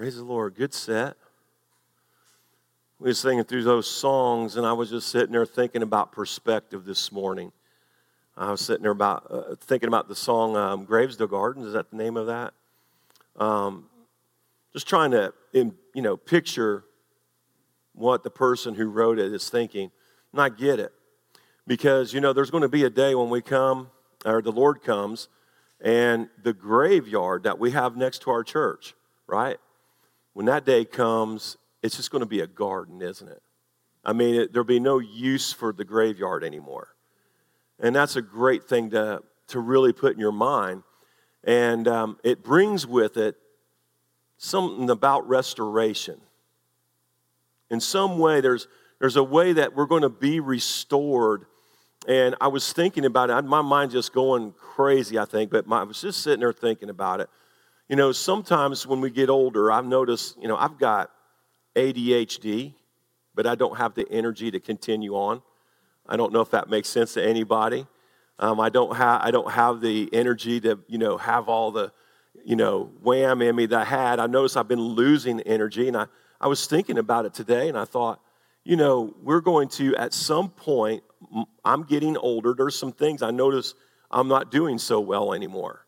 Praise the Lord. Good set. We were singing through those songs, and I was just sitting there thinking about perspective this morning. I was sitting there about uh, thinking about the song um, "Gravesdale Gardens." Is that the name of that? Um, just trying to, you know, picture what the person who wrote it is thinking, and I get it because you know there's going to be a day when we come, or the Lord comes, and the graveyard that we have next to our church, right? When that day comes, it's just going to be a garden, isn't it? I mean, it, there'll be no use for the graveyard anymore. And that's a great thing to, to really put in your mind. And um, it brings with it something about restoration. In some way, there's, there's a way that we're going to be restored. And I was thinking about it. My mind just going crazy, I think, but my, I was just sitting there thinking about it. You know, sometimes when we get older, I've noticed, you know, I've got ADHD, but I don't have the energy to continue on. I don't know if that makes sense to anybody. Um, I don't have I don't have the energy to you know have all the you know wham in me that I had. I noticed I've been losing energy, and I I was thinking about it today, and I thought, you know, we're going to at some point. I'm getting older. There's some things I notice I'm not doing so well anymore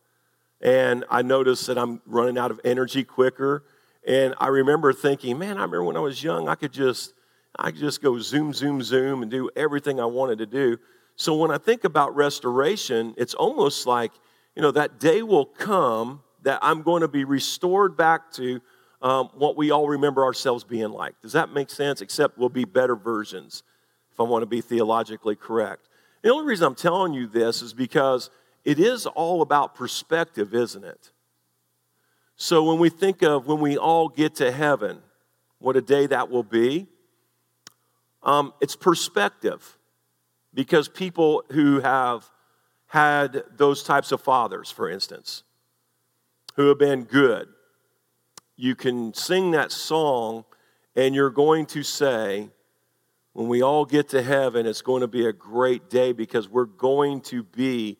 and I noticed that I'm running out of energy quicker. And I remember thinking, man, I remember when I was young, I could just, I could just go zoom, zoom, zoom, and do everything I wanted to do. So when I think about restoration, it's almost like, you know, that day will come that I'm going to be restored back to um, what we all remember ourselves being like. Does that make sense? Except we'll be better versions, if I want to be theologically correct. The only reason I'm telling you this is because it is all about perspective, isn't it? So when we think of when we all get to heaven, what a day that will be, um, it's perspective. Because people who have had those types of fathers, for instance, who have been good, you can sing that song and you're going to say, when we all get to heaven, it's going to be a great day because we're going to be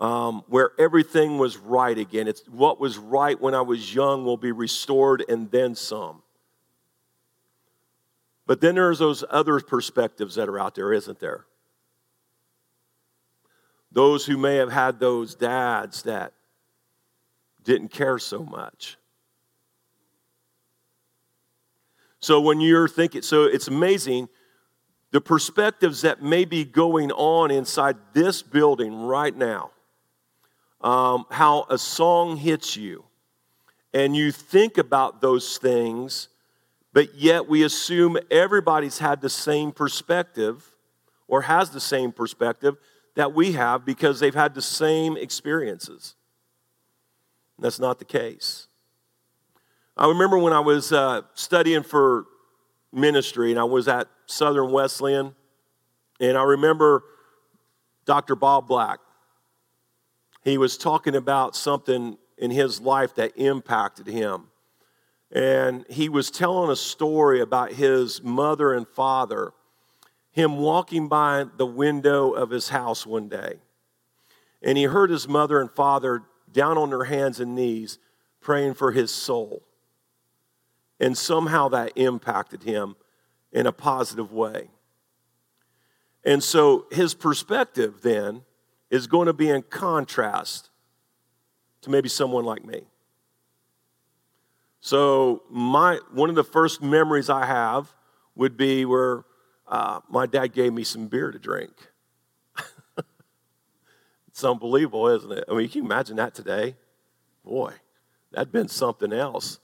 um, where everything was right again. It's what was right when I was young will be restored and then some. But then there's those other perspectives that are out there, isn't there? Those who may have had those dads that didn't care so much. So when you're thinking, so it's amazing the perspectives that may be going on inside this building right now um, how a song hits you, and you think about those things, but yet we assume everybody's had the same perspective or has the same perspective that we have because they've had the same experiences. That's not the case. I remember when I was uh, studying for ministry and I was at Southern Wesleyan, and I remember Dr. Bob Black he was talking about something in his life that impacted him. And he was telling a story about his mother and father, him walking by the window of his house one day. And he heard his mother and father down on their hands and knees praying for his soul. And somehow that impacted him in a positive way. And so his perspective then is going to be in contrast to maybe someone like me. So, my, one of the first memories I have would be where uh, my dad gave me some beer to drink. it's unbelievable, isn't it? I mean, can you imagine that today? Boy, that'd been something else.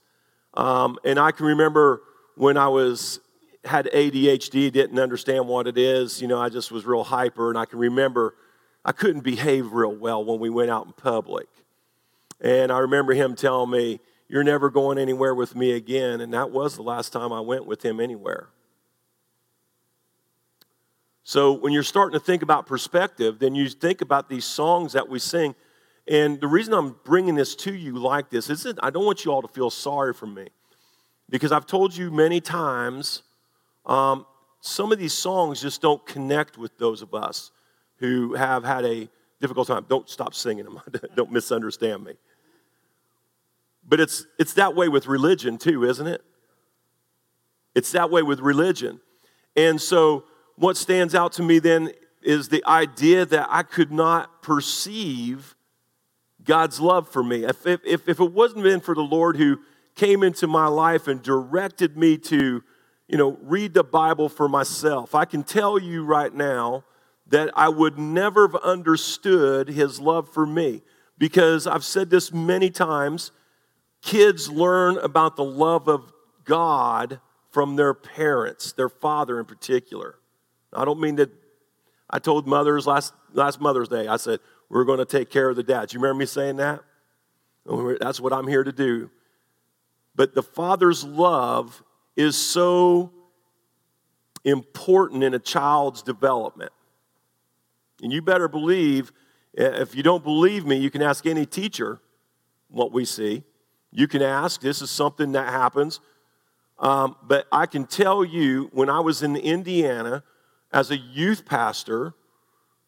Um, and I can remember when I was had ADHD, didn't understand what it is. You know, I just was real hyper, and I can remember I couldn't behave real well when we went out in public. And I remember him telling me, You're never going anywhere with me again. And that was the last time I went with him anywhere. So when you're starting to think about perspective, then you think about these songs that we sing. And the reason I'm bringing this to you like this is I don't want you all to feel sorry for me. Because I've told you many times, um, some of these songs just don't connect with those of us who have had a difficult time. Don't stop singing them. don't misunderstand me. But it's, it's that way with religion too, isn't it? It's that way with religion. And so, what stands out to me then is the idea that I could not perceive God's love for me. If, if, if it wasn't been for the Lord who came into my life and directed me to, you know, read the Bible for myself, I can tell you right now that I would never have understood his love for me. Because I've said this many times kids learn about the love of God from their parents, their father in particular. I don't mean that I told mothers last, last Mother's Day, I said, we're going to take care of the dads. You remember me saying that? Oh, that's what I'm here to do. But the father's love is so important in a child's development. And you better believe, if you don't believe me, you can ask any teacher what we see. You can ask, this is something that happens. Um, but I can tell you, when I was in Indiana as a youth pastor,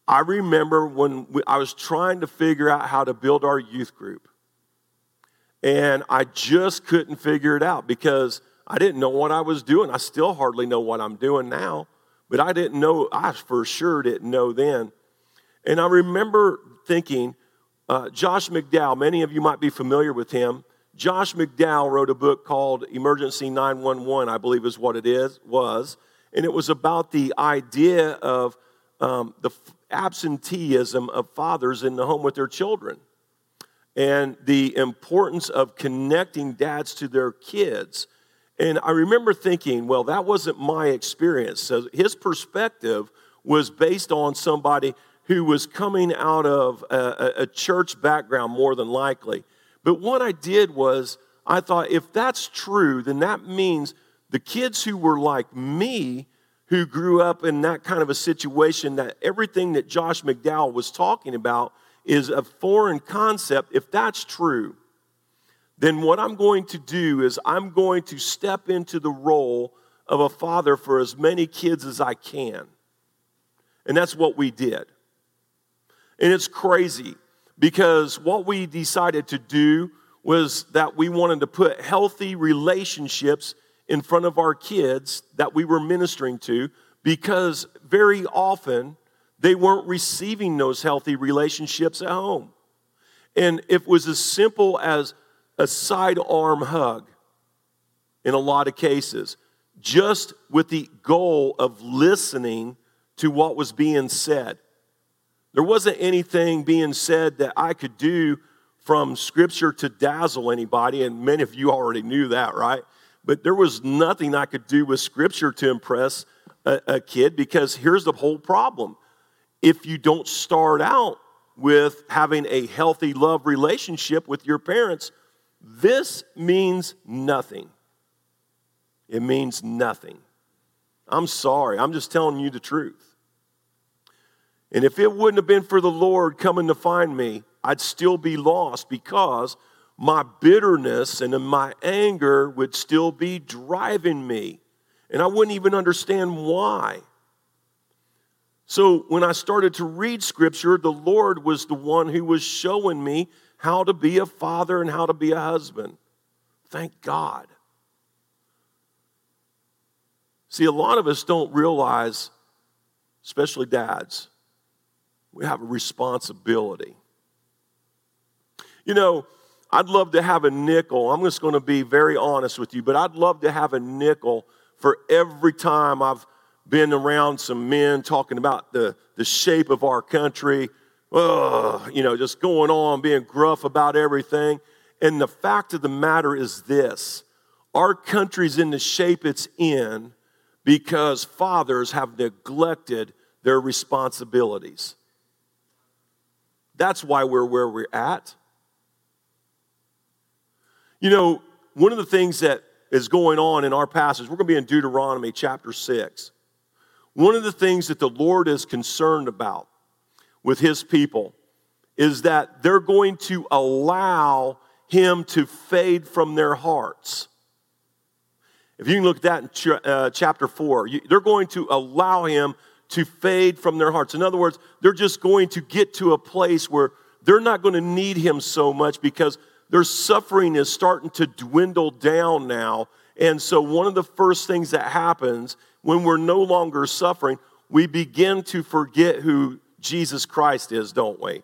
I remember when we, I was trying to figure out how to build our youth group. And I just couldn't figure it out because I didn't know what I was doing. I still hardly know what I'm doing now, but I didn't know, I for sure didn't know then. And I remember thinking, uh, Josh McDowell, many of you might be familiar with him. Josh McDowell wrote a book called Emergency 911, I believe is what it is, was. And it was about the idea of um, the absenteeism of fathers in the home with their children and the importance of connecting dads to their kids. And I remember thinking, well, that wasn't my experience. So his perspective was based on somebody who was coming out of a, a, church background, more than likely. But what I did was, I thought, if that's true, then that means the kids who were like me, who grew up in that kind of a situation, that everything that Josh McDowell was talking about is a foreign concept. If that's true, then what I'm going to do is I'm going to step into the role of a father for as many kids as I can. And that's what we did. And it's crazy because what we decided to do was that we wanted to put healthy relationships in front of our kids that we were ministering to because very often they weren't receiving those healthy relationships at home. And it was as simple as a sidearm hug in a lot of cases, just with the goal of listening to what was being said. There wasn't anything being said that I could do from Scripture to dazzle anybody, and many of you already knew that, right? But there was nothing I could do with Scripture to impress a, a kid because here's the whole problem. If you don't start out with having a healthy love relationship with your parents, this means nothing. It means nothing. I'm sorry. I'm just telling you the truth. And if it wouldn't have been for the Lord coming to find me, I'd still be lost because my bitterness and my anger would still be driving me. And I wouldn't even understand why. So when I started to read scripture, the Lord was the one who was showing me how to be a father and how to be a husband. Thank God. See, a lot of us don't realize, especially dads, we have a responsibility. You know, I'd love to have a nickel. I'm just going to be very honest with you, but I'd love to have a nickel for every time I've been around some men talking about the, the shape of our country, oh, you know, just going on, being gruff about everything. And the fact of the matter is this our country's in the shape it's in because fathers have neglected their responsibilities. That's why we're where we're at. You know, one of the things that is going on in our passage, we're going to be in Deuteronomy chapter 6. One of the things that the Lord is concerned about with his people is that they're going to allow him to fade from their hearts. If you can look at that in uh, chapter 4, you, they're going to allow him to fade from their hearts. In other words, they're just going to get to a place where they're not going to need him so much because their suffering is starting to dwindle down now. And so, one of the first things that happens when we're no longer suffering, we begin to forget who Jesus Christ is, don't we?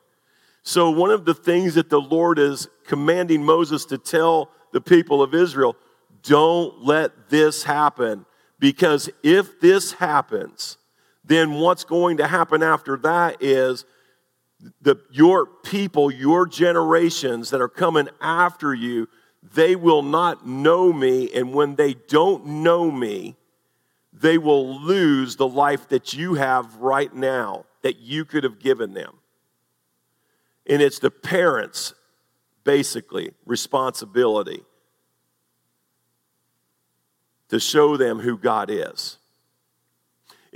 So, one of the things that the Lord is commanding Moses to tell the people of Israel don't let this happen. Because if this happens, then what's going to happen after that is the, your people, your generations that are coming after you, they will not know me. And when they don't know me, they will lose the life that you have right now that you could have given them. And it's the parents' basically responsibility to show them who God is.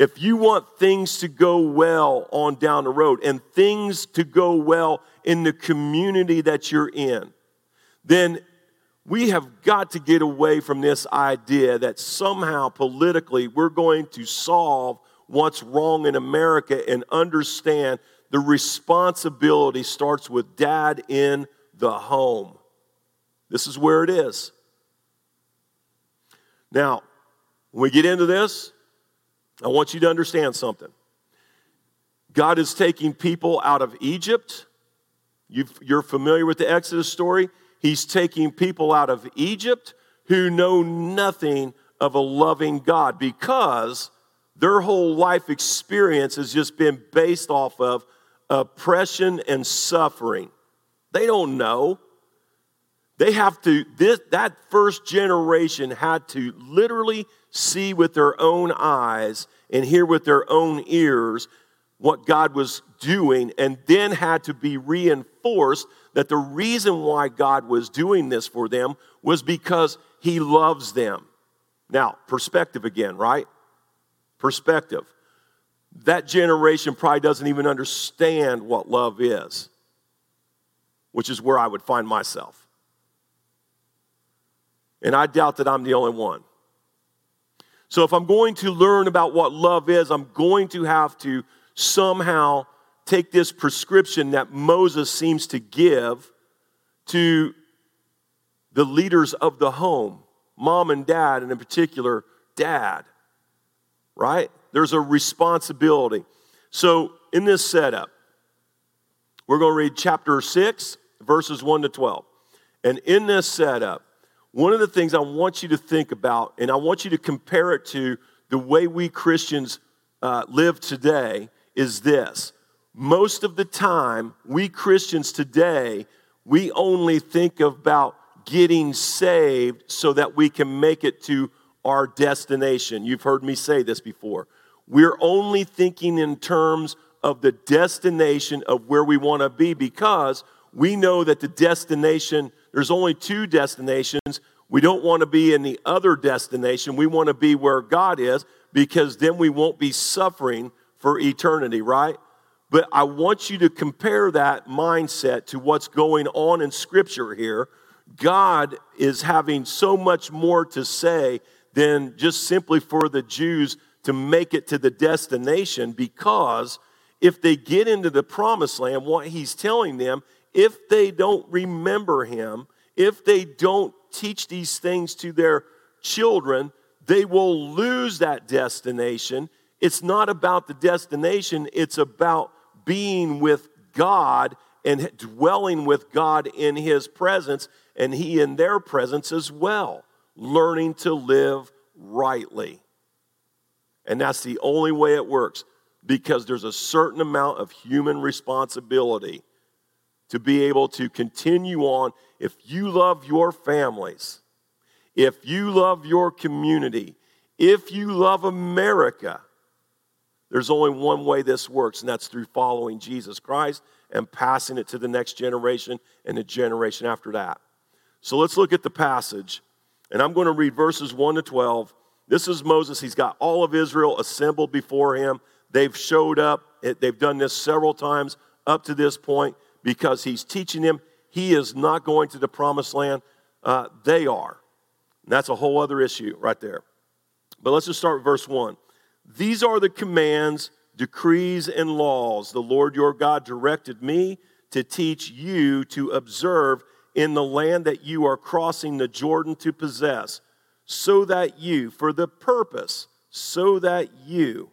If you want things to go well on down the road and things to go well in the community that you're in, then we have got to get away from this idea that somehow politically we're going to solve what's wrong in America and understand the responsibility starts with dad in the home. This is where it is. Now, when we get into this, I want you to understand something. God is taking people out of Egypt. you are familiar with the Exodus story. He's taking people out of Egypt who know nothing of a loving God because their whole life experience has just been based off of oppression and suffering. They don't know. They have to, this, that first generation had to literally see with their own eyes and hear with their own ears what God was doing, and then had to be reinforced that the reason why God was doing this for them was because He loves them. Now, perspective again, right? Perspective. That generation probably doesn't even understand what love is, which is where I would find myself. And I doubt that I'm the only one. So if I'm going to learn about what love is, I'm going to have to somehow take this prescription that Moses seems to give to the leaders of the home, mom and dad, and in particular, dad, right? There's a responsibility. So in this setup, we're going to read chapter 6, verses 1 to 12. And in this setup, one of the things I want you to think about, and I want you to compare it to the way we Christians uh, live today, is this. Most of the time, we Christians today, we only think about getting saved so that we can make it to our destination. You've heard me say this before. We're only thinking in terms of the destination of where we want to be because we know that the destination there's only two destinations. We don't want to be in the other destination. We want to be where God is because then we won't be suffering for eternity, right? But I want you to compare that mindset to what's going on in Scripture here. God is having so much more to say than just simply for the Jews to make it to the destination because if they get into the promised land, what he's telling them if they don't remember him, if they don't teach these things to their children, they will lose that destination. It's not about the destination, it's about being with God and dwelling with God in His presence and He in their presence as well, learning to live rightly. And that's the only way it works because there's a certain amount of human responsibility to be able to continue on. If you love your families, if you love your community, if you love America, there's only one way this works, and that's through following Jesus Christ and passing it to the next generation and the generation after that. So let's look at the passage, and I'm going to read verses 1 to 12. This is Moses. He's got all of Israel assembled before him. They've showed up, they've done this several times up to this point because he's teaching them he is not going to the promised land. Uh, they are. And that's a whole other issue right there. But let's just start with verse 1. These are the commands, decrees, and laws the Lord your God directed me to teach you to observe in the land that you are crossing the Jordan to possess, so that you, for the purpose, so that you,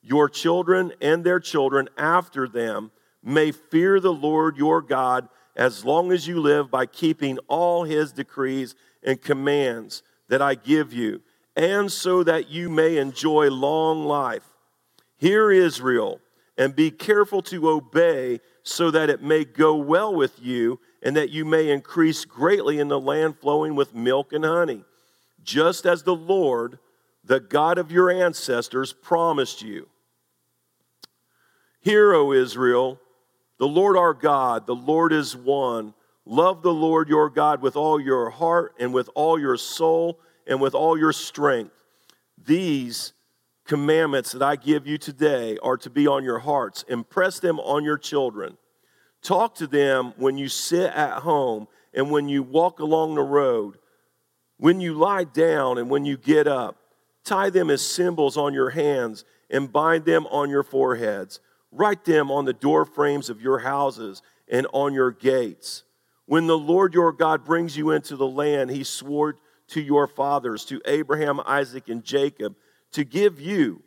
your children and their children after them, may fear the Lord your God as long as you live by keeping all his decrees and commands that I give you, and so that you may enjoy long life. Hear Israel, and be careful to obey, so that it may go well with you, and that you may increase greatly in the land flowing with milk and honey, just as the Lord, the God of your ancestors, promised you. Hear, O Israel, the Lord our God, the Lord is one. Love the Lord your God with all your heart and with all your soul and with all your strength. These commandments that I give you today are to be on your hearts. Impress them on your children. Talk to them when you sit at home and when you walk along the road, when you lie down and when you get up. Tie them as symbols on your hands and bind them on your foreheads. Write them on the door frames of your houses and on your gates. When the Lord your God brings you into the land he swore to your fathers, to Abraham, Isaac, and Jacob, to give you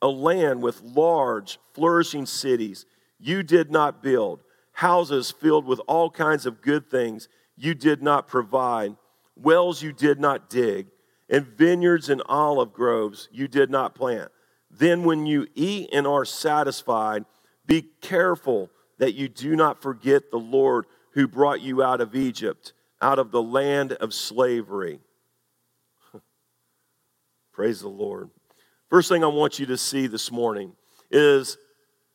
a land with large, flourishing cities you did not build, houses filled with all kinds of good things you did not provide, wells you did not dig, and vineyards and olive groves you did not plant. Then, when you eat and are satisfied, be careful that you do not forget the Lord who brought you out of Egypt, out of the land of slavery. Praise the Lord. First thing I want you to see this morning is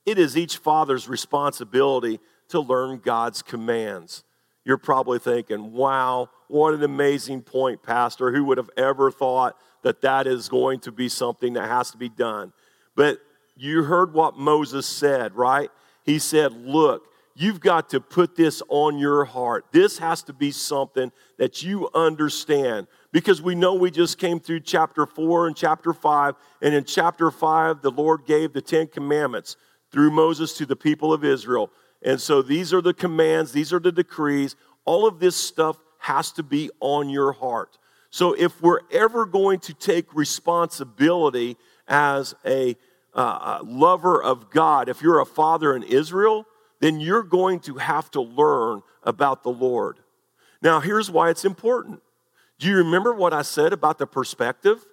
it is each father's responsibility to learn God's commands. You're probably thinking, wow, what an amazing point, Pastor. Who would have ever thought that that is going to be something that has to be done. But you heard what Moses said, right? He said, Look, you've got to put this on your heart. This has to be something that you understand. Because we know we just came through chapter 4 and chapter 5. And in chapter 5, the Lord gave the Ten Commandments through Moses to the people of Israel. And so these are the commands, these are the decrees. All of this stuff has to be on your heart. So if we're ever going to take responsibility as a uh, lover of God, if you're a father in Israel, then you're going to have to learn about the Lord. Now, here's why it's important. Do you remember what I said about the perspective?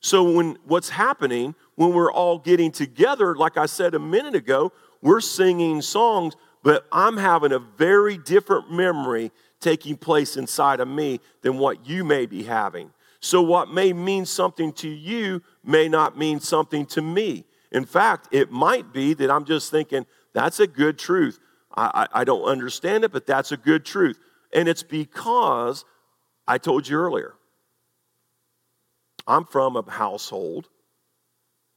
So, when what's happening when we're all getting together, like I said a minute ago, we're singing songs, but I'm having a very different memory taking place inside of me than what you may be having. So, what may mean something to you may not mean something to me. In fact, it might be that I'm just thinking, that's a good truth. I, I, I don't understand it, but that's a good truth. And it's because I told you earlier, I'm from a household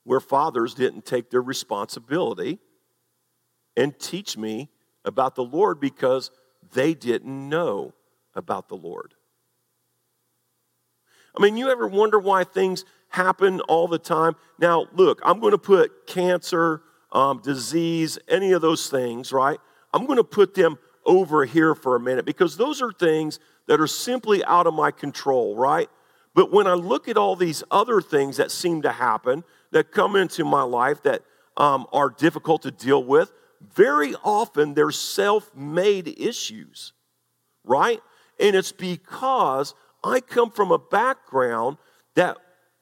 where fathers didn't take their responsibility and teach me about the Lord because they didn't know about the Lord. I mean, you ever wonder why things happen all the time? Now, look, I'm going to put cancer, um, disease, any of those things, right? I'm going to put them over here for a minute because those are things that are simply out of my control, right? But when I look at all these other things that seem to happen, that come into my life that um, are difficult to deal with, very often they're self made issues, right? And it's because I come from a background that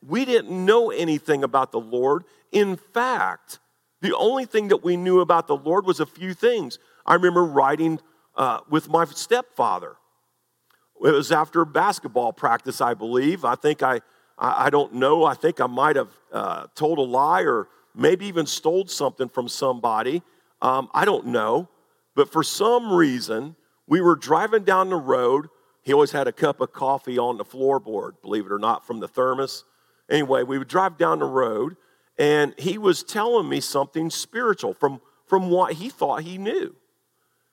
we didn't know anything about the Lord. In fact, the only thing that we knew about the Lord was a few things. I remember riding uh, with my stepfather. It was after basketball practice, I believe. I think I, I, I don't know. I think I might have uh, told a lie or maybe even stole something from somebody. Um, I don't know. But for some reason, we were driving down the road. He always had a cup of coffee on the floorboard, believe it or not, from the thermos. Anyway, we would drive down the road, and he was telling me something spiritual from, from what he thought he knew.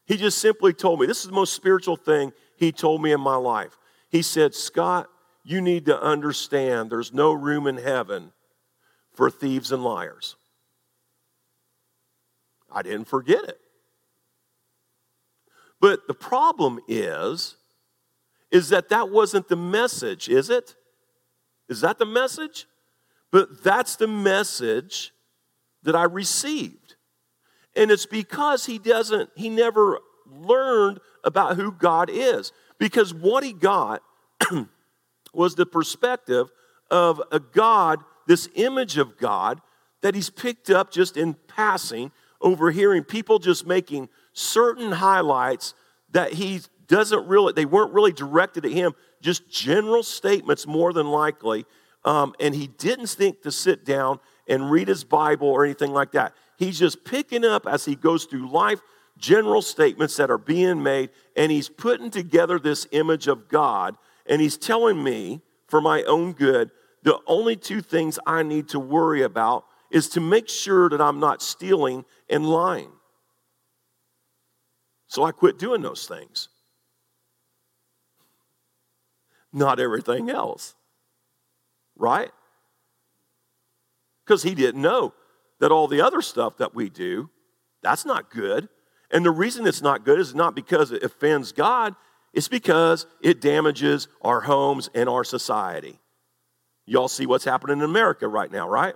He just simply told me this is the most spiritual thing he told me in my life. He said, Scott, you need to understand there's no room in heaven for thieves and liars. I didn't forget it. But the problem is, is that that wasn't the message, is it? Is that the message? But that's the message that I received. And it's because he doesn't, he never learned about who God is. Because what he got was the perspective of a God, this image of God that he's picked up just in passing, overhearing people just making certain highlights that he doesn't really, they weren't really directed at him, just general statements more than likely. Um, and he didn't think to sit down and read his Bible or anything like that. He's just picking up as he goes through life general statements that are being made, and he's putting together this image of God, and he's telling me, for my own good, the only two things I need to worry about is to make sure that I'm not stealing and lying. So I quit doing those things. Not everything else. Right? Because he didn't know that all the other stuff that we do, that's not good. And the reason it's not good is not because it offends God, it's because it damages our homes and our society. Y'all see what's happening in America right now, right?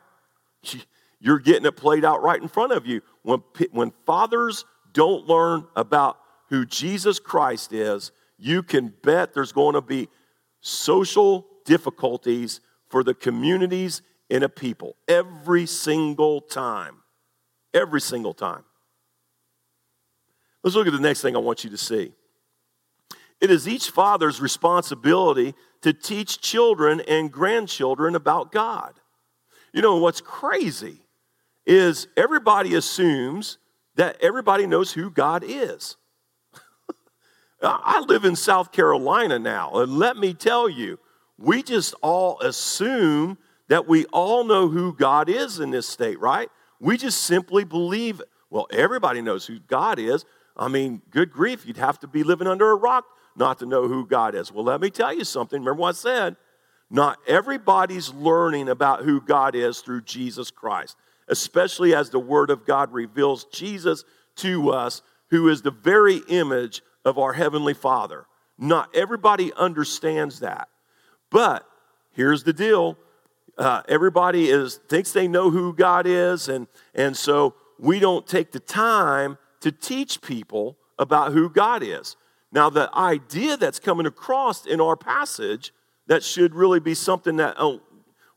You're getting it played out right in front of you. When, when fathers don't learn about who Jesus Christ is, you can bet there's going to be social difficulties for the communities in a people every single time. Every single time. Let's look at the next thing I want you to see. It is each father's responsibility to teach children and grandchildren about God. You know, what's crazy is everybody assumes that everybody knows who God is. I live in South Carolina now, and let me tell you, we just all assume that we all know who God is in this state, right? We just simply believe, well, everybody knows who God is. I mean, good grief, you'd have to be living under a rock not to know who God is. Well, let me tell you something. Remember what I said? Not everybody's learning about who God is through Jesus Christ, especially as the Word of God reveals Jesus to us, who is the very image of our Heavenly Father. Not everybody understands that. But here's the deal uh, everybody is thinks they know who God is, and, and so we don't take the time to teach people about who God is. Now, the idea that's coming across in our passage that should really be something that oh,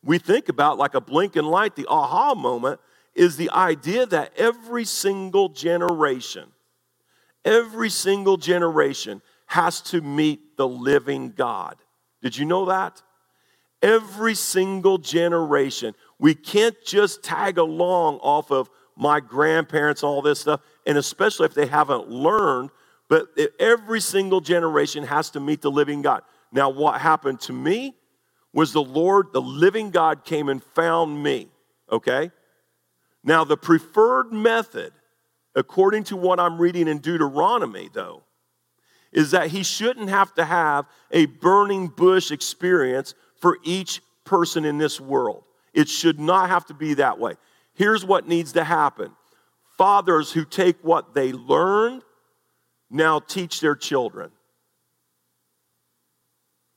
we think about like a blinking light, the aha moment, is the idea that every single generation, every single generation has to meet the living God. Did you know that? Every single generation. We can't just tag along off of my grandparents, all this stuff, and especially if they haven't learned, but every single generation has to meet the living God. Now, what happened to me was the Lord, the living God, came and found me, okay? Now, the preferred method, according to what I'm reading in Deuteronomy, though, is that he shouldn't have to have a burning bush experience for each person in this world. It should not have to be that way. Here's what needs to happen fathers who take what they learned now teach their children.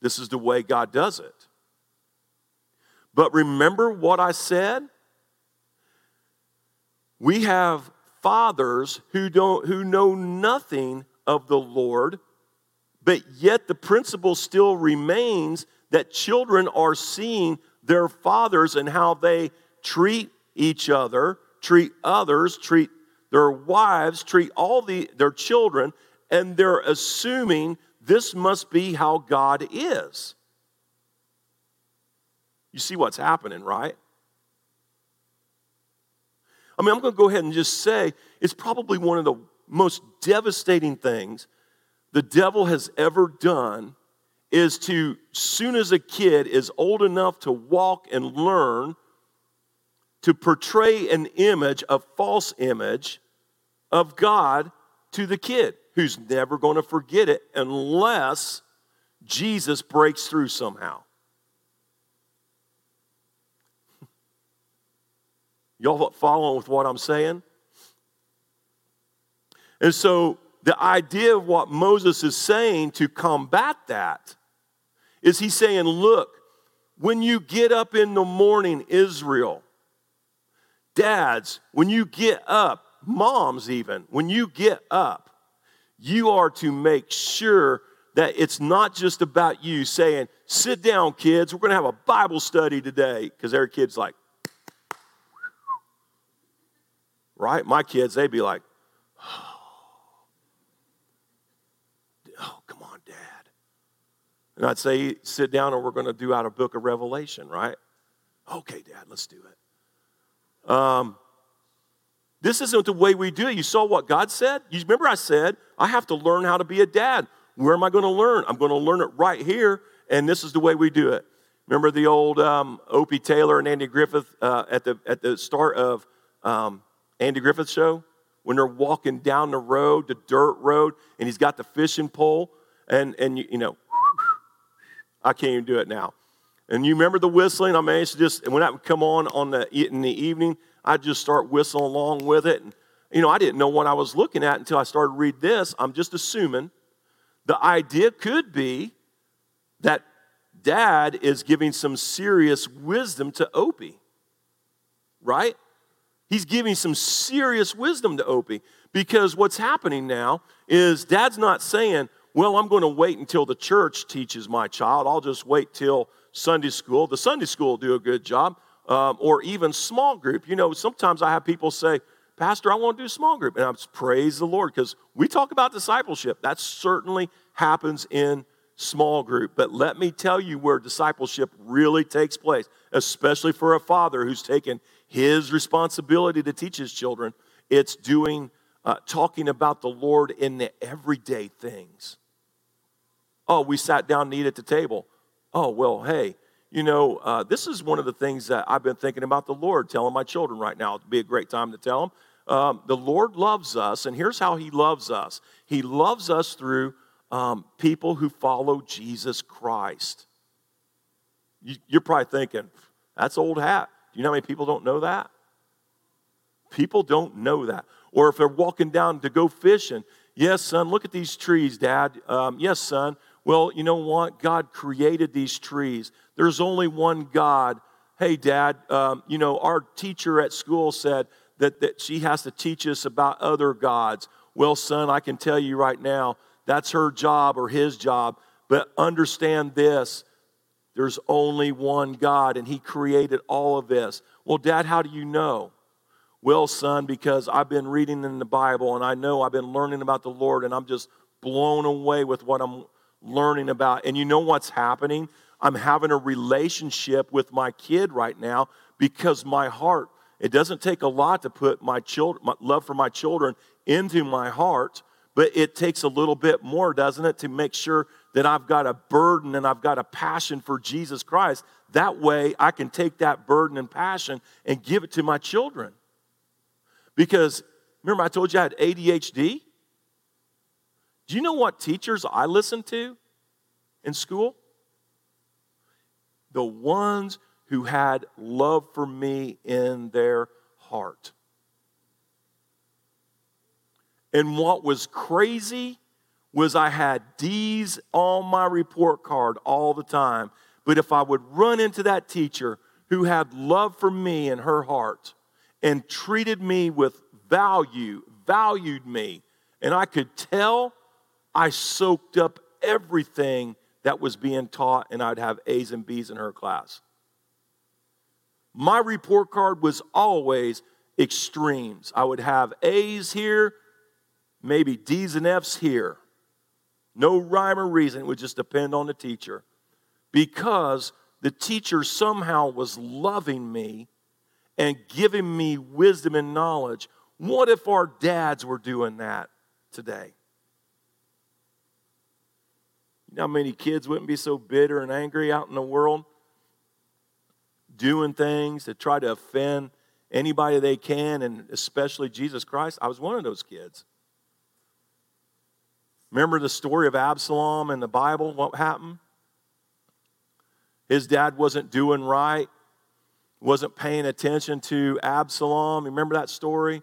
This is the way God does it. But remember what I said? We have fathers who don't who know nothing of the Lord, but yet the principle still remains that children are seeing their fathers and how they treat each other, treat others, treat their wives, treat all the, their children, and they're assuming this must be how God is. You see what's happening, right? I mean, I'm going to go ahead and just say it's probably one of the most devastating things the devil has ever done is to, soon as a kid is old enough to walk and learn, to portray an image, a false image of God to the kid who's never going to forget it unless Jesus breaks through somehow. Y'all following with what I'm saying? And so the idea of what Moses is saying to combat that is he's saying, look, when you get up in the morning, Israel, dads, when you get up, moms even, when you get up, you are to make sure that it's not just about you saying, sit down, kids, we're going to have a Bible study today, because every kid's like, right? My kids, they'd be like, oh, come on, Dad. And I'd say, sit down and we're going to do out a book of Revelation, right? Okay, Dad, let's do it. Um, this isn't the way we do it. You saw what God said? You remember I said, I have to learn how to be a dad. Where am I going to learn? I'm going to learn it right here, and this is the way we do it. Remember the old um, Opie Taylor and Andy Griffith uh, at, the, at the start of um, Andy Griffith's show? when they're walking down the road, the dirt road, and he's got the fishing pole, and, and you, you know, I can't even do it now. And you remember the whistling? I managed to just, when that would come on, on the, in the evening, I'd just start whistling along with it. And, you know, I didn't know what I was looking at until I started to read this. I'm just assuming the idea could be that dad is giving some serious wisdom to Opie, right? He's giving some serious wisdom to Opie because what's happening now is dad's not saying, Well, I'm going to wait until the church teaches my child. I'll just wait till Sunday school. The Sunday school do a good job, um, or even small group. You know, sometimes I have people say, Pastor, I want to do small group. And I praise the Lord because we talk about discipleship. That certainly happens in small group. But let me tell you where discipleship really takes place, especially for a father who's taken his responsibility to teach his children. It's doing, uh, talking about the Lord in the everyday things. Oh, we sat down to eat at the table. Oh, well, hey, you know, uh, this is one of the things that I've been thinking about the Lord, telling my children right now. It'd be a great time to tell them. Um, the Lord loves us, and here's how He loves us He loves us through um, people who follow Jesus Christ. You, you're probably thinking, that's old hat. Do you know how many people don't know that? People don't know that. Or if they're walking down to go fishing, yes, son, look at these trees, dad. Um, yes, son. Well, you know what? God created these trees. There's only one God. Hey, dad, um, you know, our teacher at school said that, that she has to teach us about other gods. Well, son, I can tell you right now, that's her job or his job. But understand this there's only one God, and He created all of this. Well, Dad, how do you know? Well, son, because I've been reading in the Bible and I know I've been learning about the Lord, and I'm just blown away with what I'm learning about. And you know what's happening? I'm having a relationship with my kid right now because my heart, it doesn't take a lot to put my children, my love for my children into my heart, but it takes a little bit more, doesn't it, to make sure that I've got a burden and I've got a passion for Jesus Christ. That way, I can take that burden and passion and give it to my children. Because remember, I told you I had ADHD? Do you know what teachers I listened to in school? The ones who had love for me in their heart. And what was crazy was I had D's on my report card all the time. But if I would run into that teacher who had love for me in her heart and treated me with value, valued me, and I could tell I soaked up everything that was being taught, and I'd have A's and B's in her class. My report card was always extremes. I would have A's here, maybe D's and F's here. No rhyme or reason. It would just depend on the teacher. Because the teacher somehow was loving me and giving me wisdom and knowledge. What if our dads were doing that today? You know how many kids wouldn't be so bitter and angry out in the world? Doing things to try to offend anybody they can, and especially Jesus Christ. I was one of those kids. Remember the story of Absalom in the Bible? What happened? His dad wasn't doing right, wasn't paying attention to Absalom. Remember that story?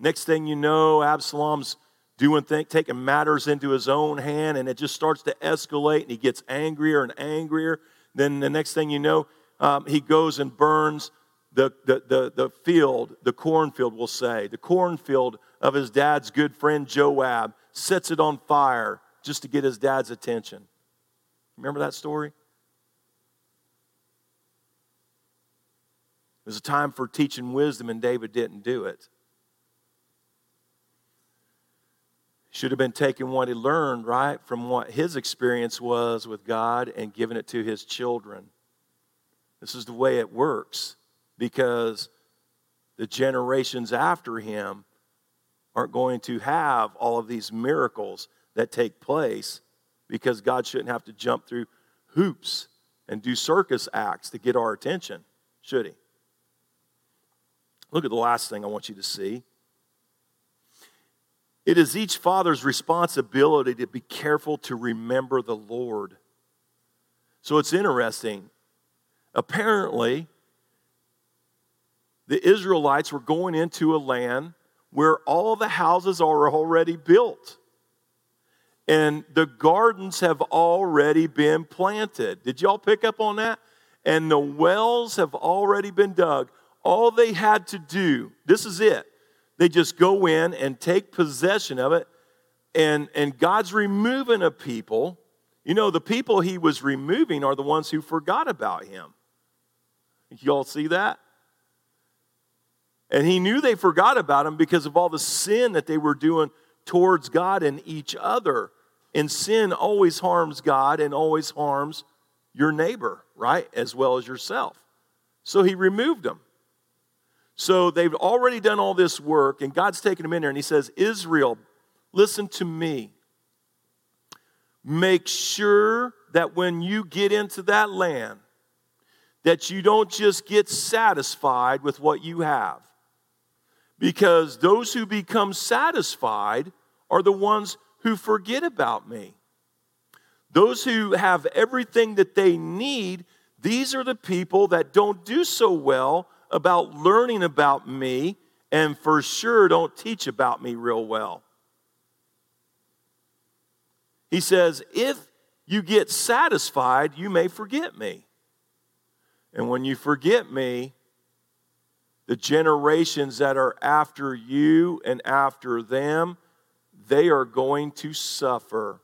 Next thing you know, Absalom's doing things, taking matters into his own hand, and it just starts to escalate, and he gets angrier and angrier. Then the next thing you know, um, he goes and burns the, the, the, the field, the cornfield, we'll say, the cornfield of his dad's good friend Joab, sets it on fire just to get his dad's attention. Remember that story? It was a time for teaching wisdom, and David didn't do it. Should have been taking what he learned, right, from what his experience was with God and giving it to his children. This is the way it works because the generations after him aren't going to have all of these miracles that take place because God shouldn't have to jump through hoops and do circus acts to get our attention, should he? Look at the last thing I want you to see. It is each father's responsibility to be careful to remember the Lord. So it's interesting. Apparently, the Israelites were going into a land where all the houses are already built and the gardens have already been planted. Did y'all pick up on that? And the wells have already been dug. All they had to do, this is it. They just go in and take possession of it. And, and God's removing a people. You know, the people he was removing are the ones who forgot about him. Y'all see that? And he knew they forgot about him because of all the sin that they were doing towards God and each other. And sin always harms God and always harms your neighbor, right? As well as yourself. So he removed them. So they've already done all this work, and God's taken them in there, and he says, Israel, listen to me. Make sure that when you get into that land, that you don't just get satisfied with what you have because those who become satisfied are the ones who forget about me. Those who have everything that they need, these are the people that don't do so well about learning about me and for sure don't teach about me real well. He says, if you get satisfied, you may forget me. And when you forget me, the generations that are after you and after them, they are going to suffer.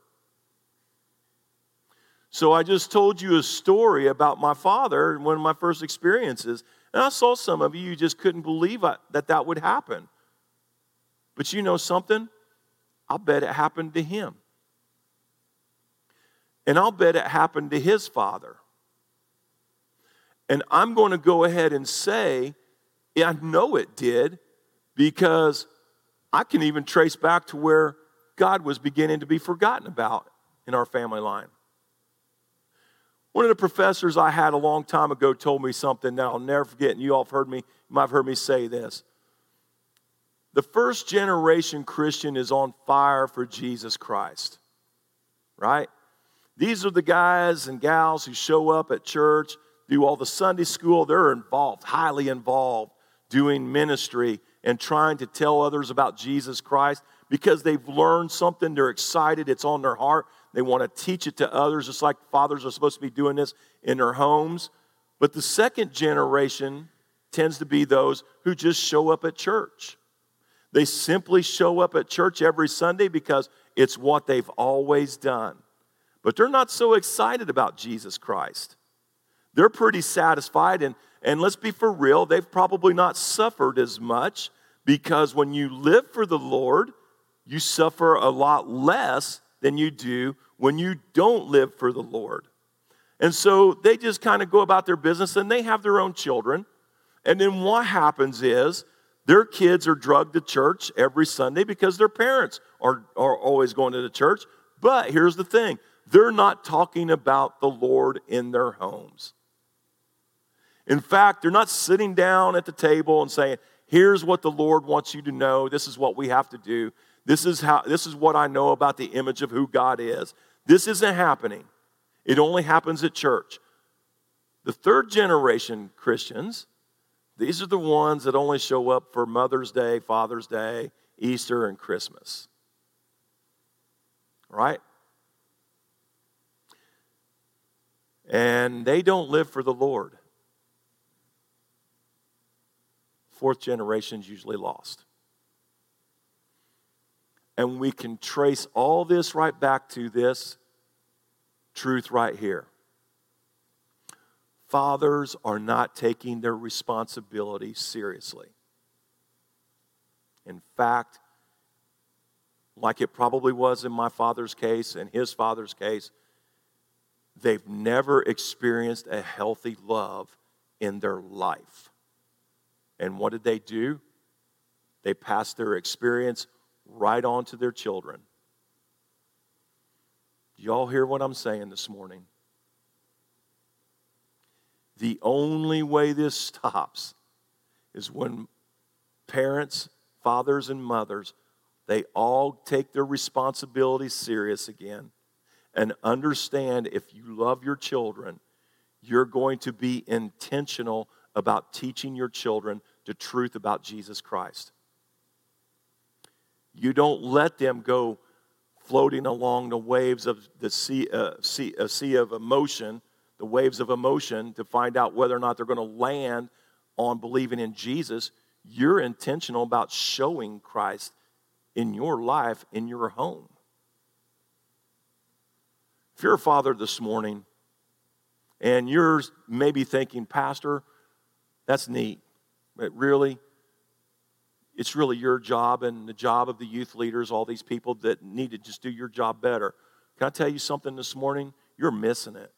So I just told you a story about my father and one of my first experiences. And I saw some of you, you just couldn't believe uh, that that would happen. But you know something? I'll bet it happened to him. And I'll bet it happened to his father. And I'm going to go ahead and say I know it did because I can even trace back to where God was beginning to be forgotten about in our family line. One of the professors I had a long time ago told me something that I'll never forget, and you all have heard me, you might have heard me say this. The first generation Christian is on fire for Jesus Christ, right? These are the guys and gals who show up at church, do all the Sunday school, they're involved, highly involved doing ministry and trying to tell others about Jesus Christ because they've learned something, they're excited, it's on their heart. They want to teach it to others, just like fathers are supposed to be doing this in their homes. But the second generation tends to be those who just show up at church. They simply show up at church every Sunday because it's what they've always done. But they're not so excited about Jesus Christ. They're pretty satisfied and and let's be for real, they've probably not suffered as much because when you live for the Lord, you suffer a lot less than you do when you don't live for the Lord. And so they just kind of go about their business and they have their own children. And then what happens is their kids are drugged to church every Sunday because their parents are, are always going to the church. But here's the thing they're not talking about the Lord in their homes. In fact, they're not sitting down at the table and saying, here's what the Lord wants you to know. This is what we have to do. This is how this is what I know about the image of who God is. This isn't happening. It only happens at church. The third generation Christians, these are the ones that only show up for Mother's Day, Father's Day, Easter, and Christmas. right? And they don't live for the Lord. Fourth generation's usually lost. And we can trace all this right back to this truth right here. Fathers are not taking their responsibility seriously. In fact, like it probably was in my father's case and his father's case, they've never experienced a healthy love in their life. And what did they do? They passed their experience right on to their children. Y'all hear what I'm saying this morning? The only way this stops is when parents, fathers, and mothers, they all take their responsibility serious again and understand if you love your children, you're going to be intentional about teaching your children the truth about Jesus Christ. You don't let them go floating along the waves of the sea, uh, sea, a sea of emotion, the waves of emotion, to find out whether or not they're going to land on believing in Jesus. You're intentional about showing Christ in your life, in your home. If you're a father this morning and you're maybe thinking, Pastor, that's neat, but really, it's really your job and the job of the youth leaders, all these people that need to just do your job better. Can I tell you something this morning? You're missing it.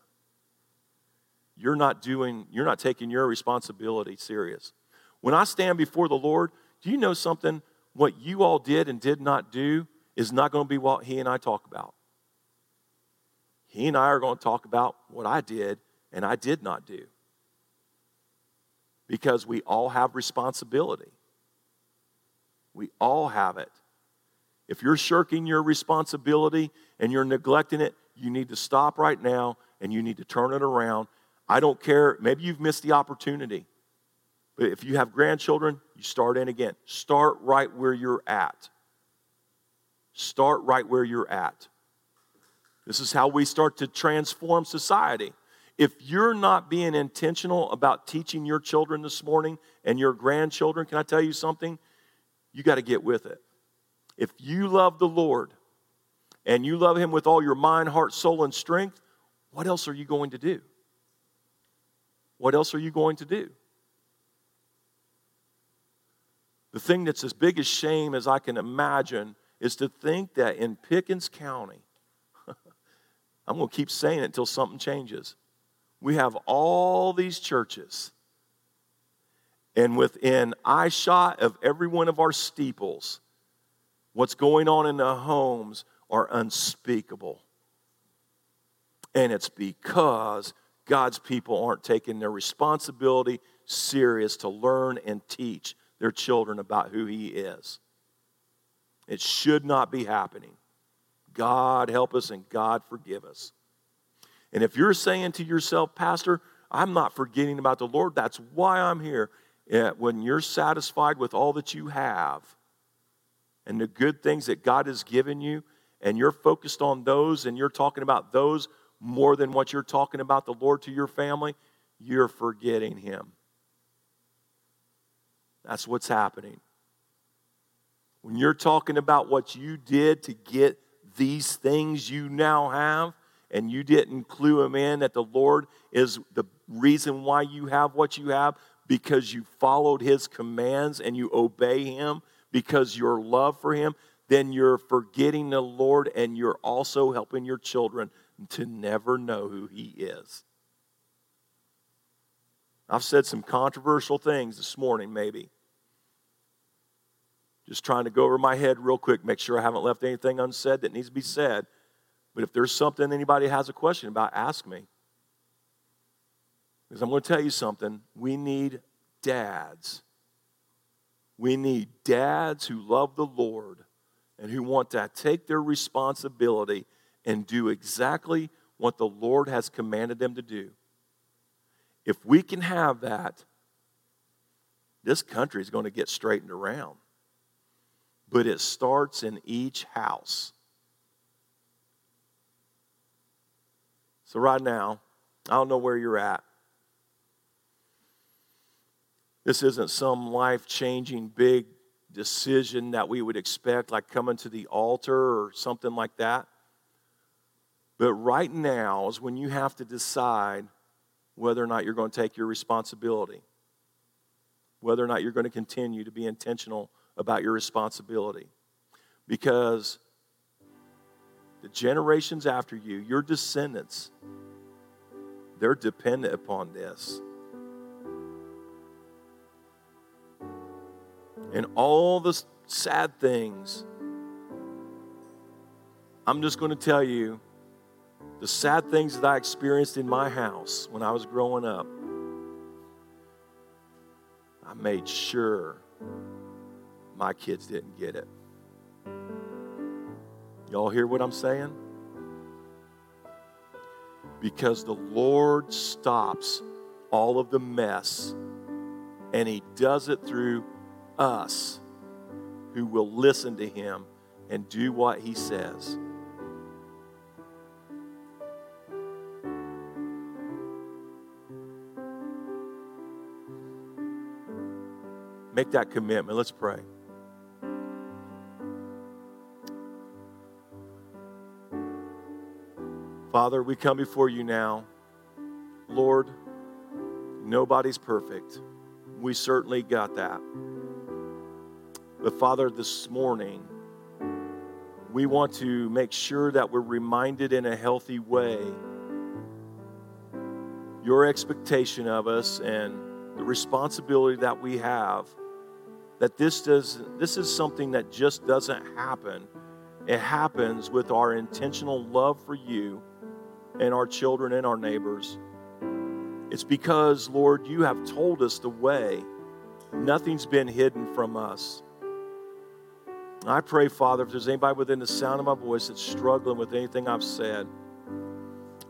You're not doing, you're not taking your responsibility serious. When I stand before the Lord, do you know something? What you all did and did not do is not going to be what He and I talk about. He and I are going to talk about what I did and I did not do. Because we all have responsibility. We all have it. If you're shirking your responsibility and you're neglecting it, you need to stop right now and you need to turn it around. I don't care, maybe you've missed the opportunity. But if you have grandchildren, you start in again. Start right where you're at. Start right where you're at. This is how we start to transform society. If you're not being intentional about teaching your children this morning and your grandchildren, can I tell you something? You got to get with it. If you love the Lord and you love Him with all your mind, heart, soul, and strength, what else are you going to do? What else are you going to do? The thing that's as big a shame as I can imagine is to think that in Pickens County, I'm going to keep saying it until something changes. We have all these churches and within eyeshot of every one of our steeples, what's going on in the homes are unspeakable. And it's because God's people aren't taking their responsibility serious to learn and teach their children about who He is. It should not be happening. God help us and God forgive us. And if you're saying to yourself, Pastor, I'm not forgetting about the Lord, that's why I'm here Eh, when you're satisfied with all that you have and the good things that God has given you, and you're focused on those and you're talking about those more than what you're talking about the Lord to your family, you're forgetting Him. That's what's happening. When you're talking about what you did to get these things you now have, and you didn't clue them in that the Lord is the reason why you have what you have, because you followed his commands and you obey him because your love for him, then you're forgetting the Lord and you're also helping your children to never know who he is. I've said some controversial things this morning, maybe. Just trying to go over my head real quick, make sure I haven't left anything unsaid that needs to be said. But if there's something anybody has a question about, ask me. Because I'm going to tell you something. We need dads. We need dads who love the Lord and who want to take their responsibility and do exactly what the Lord has commanded them to do. If we can have that, this country is going to get straightened around. But it starts in each house. So, right now, I don't know where you're at. This isn't some life changing big decision that we would expect, like coming to the altar or something like that. But right now is when you have to decide whether or not you're going to take your responsibility, whether or not you're going to continue to be intentional about your responsibility. Because the generations after you, your descendants, they're dependent upon this. And all the sad things, I'm just going to tell you the sad things that I experienced in my house when I was growing up. I made sure my kids didn't get it. Y'all hear what I'm saying? Because the Lord stops all of the mess and He does it through us who will listen to Him and do what He says. Make that commitment. Let's pray. Father, we come before you now. Lord, nobody's perfect. We certainly got that. But Father, this morning, we want to make sure that we're reminded in a healthy way your expectation of us and the responsibility that we have that this does this is something that just doesn't happen it happens with our intentional love for you and our children and our neighbors. It's because, Lord, you have told us the way. Nothing's been hidden from us. I pray, Father, if there's anybody within the sound of my voice that's struggling with anything I've said,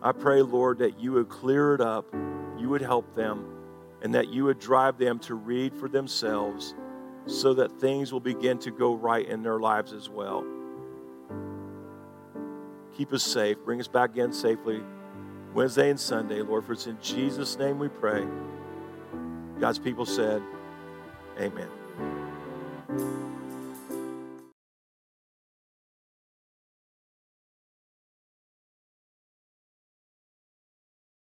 I pray, Lord, that you would clear it up, you would help them, and that you would drive them to read for themselves so that things will begin to go right in their lives as well. Keep us safe. Bring us back again safely Wednesday and Sunday, Lord. For it's in Jesus' name we pray. God's people said, Amen.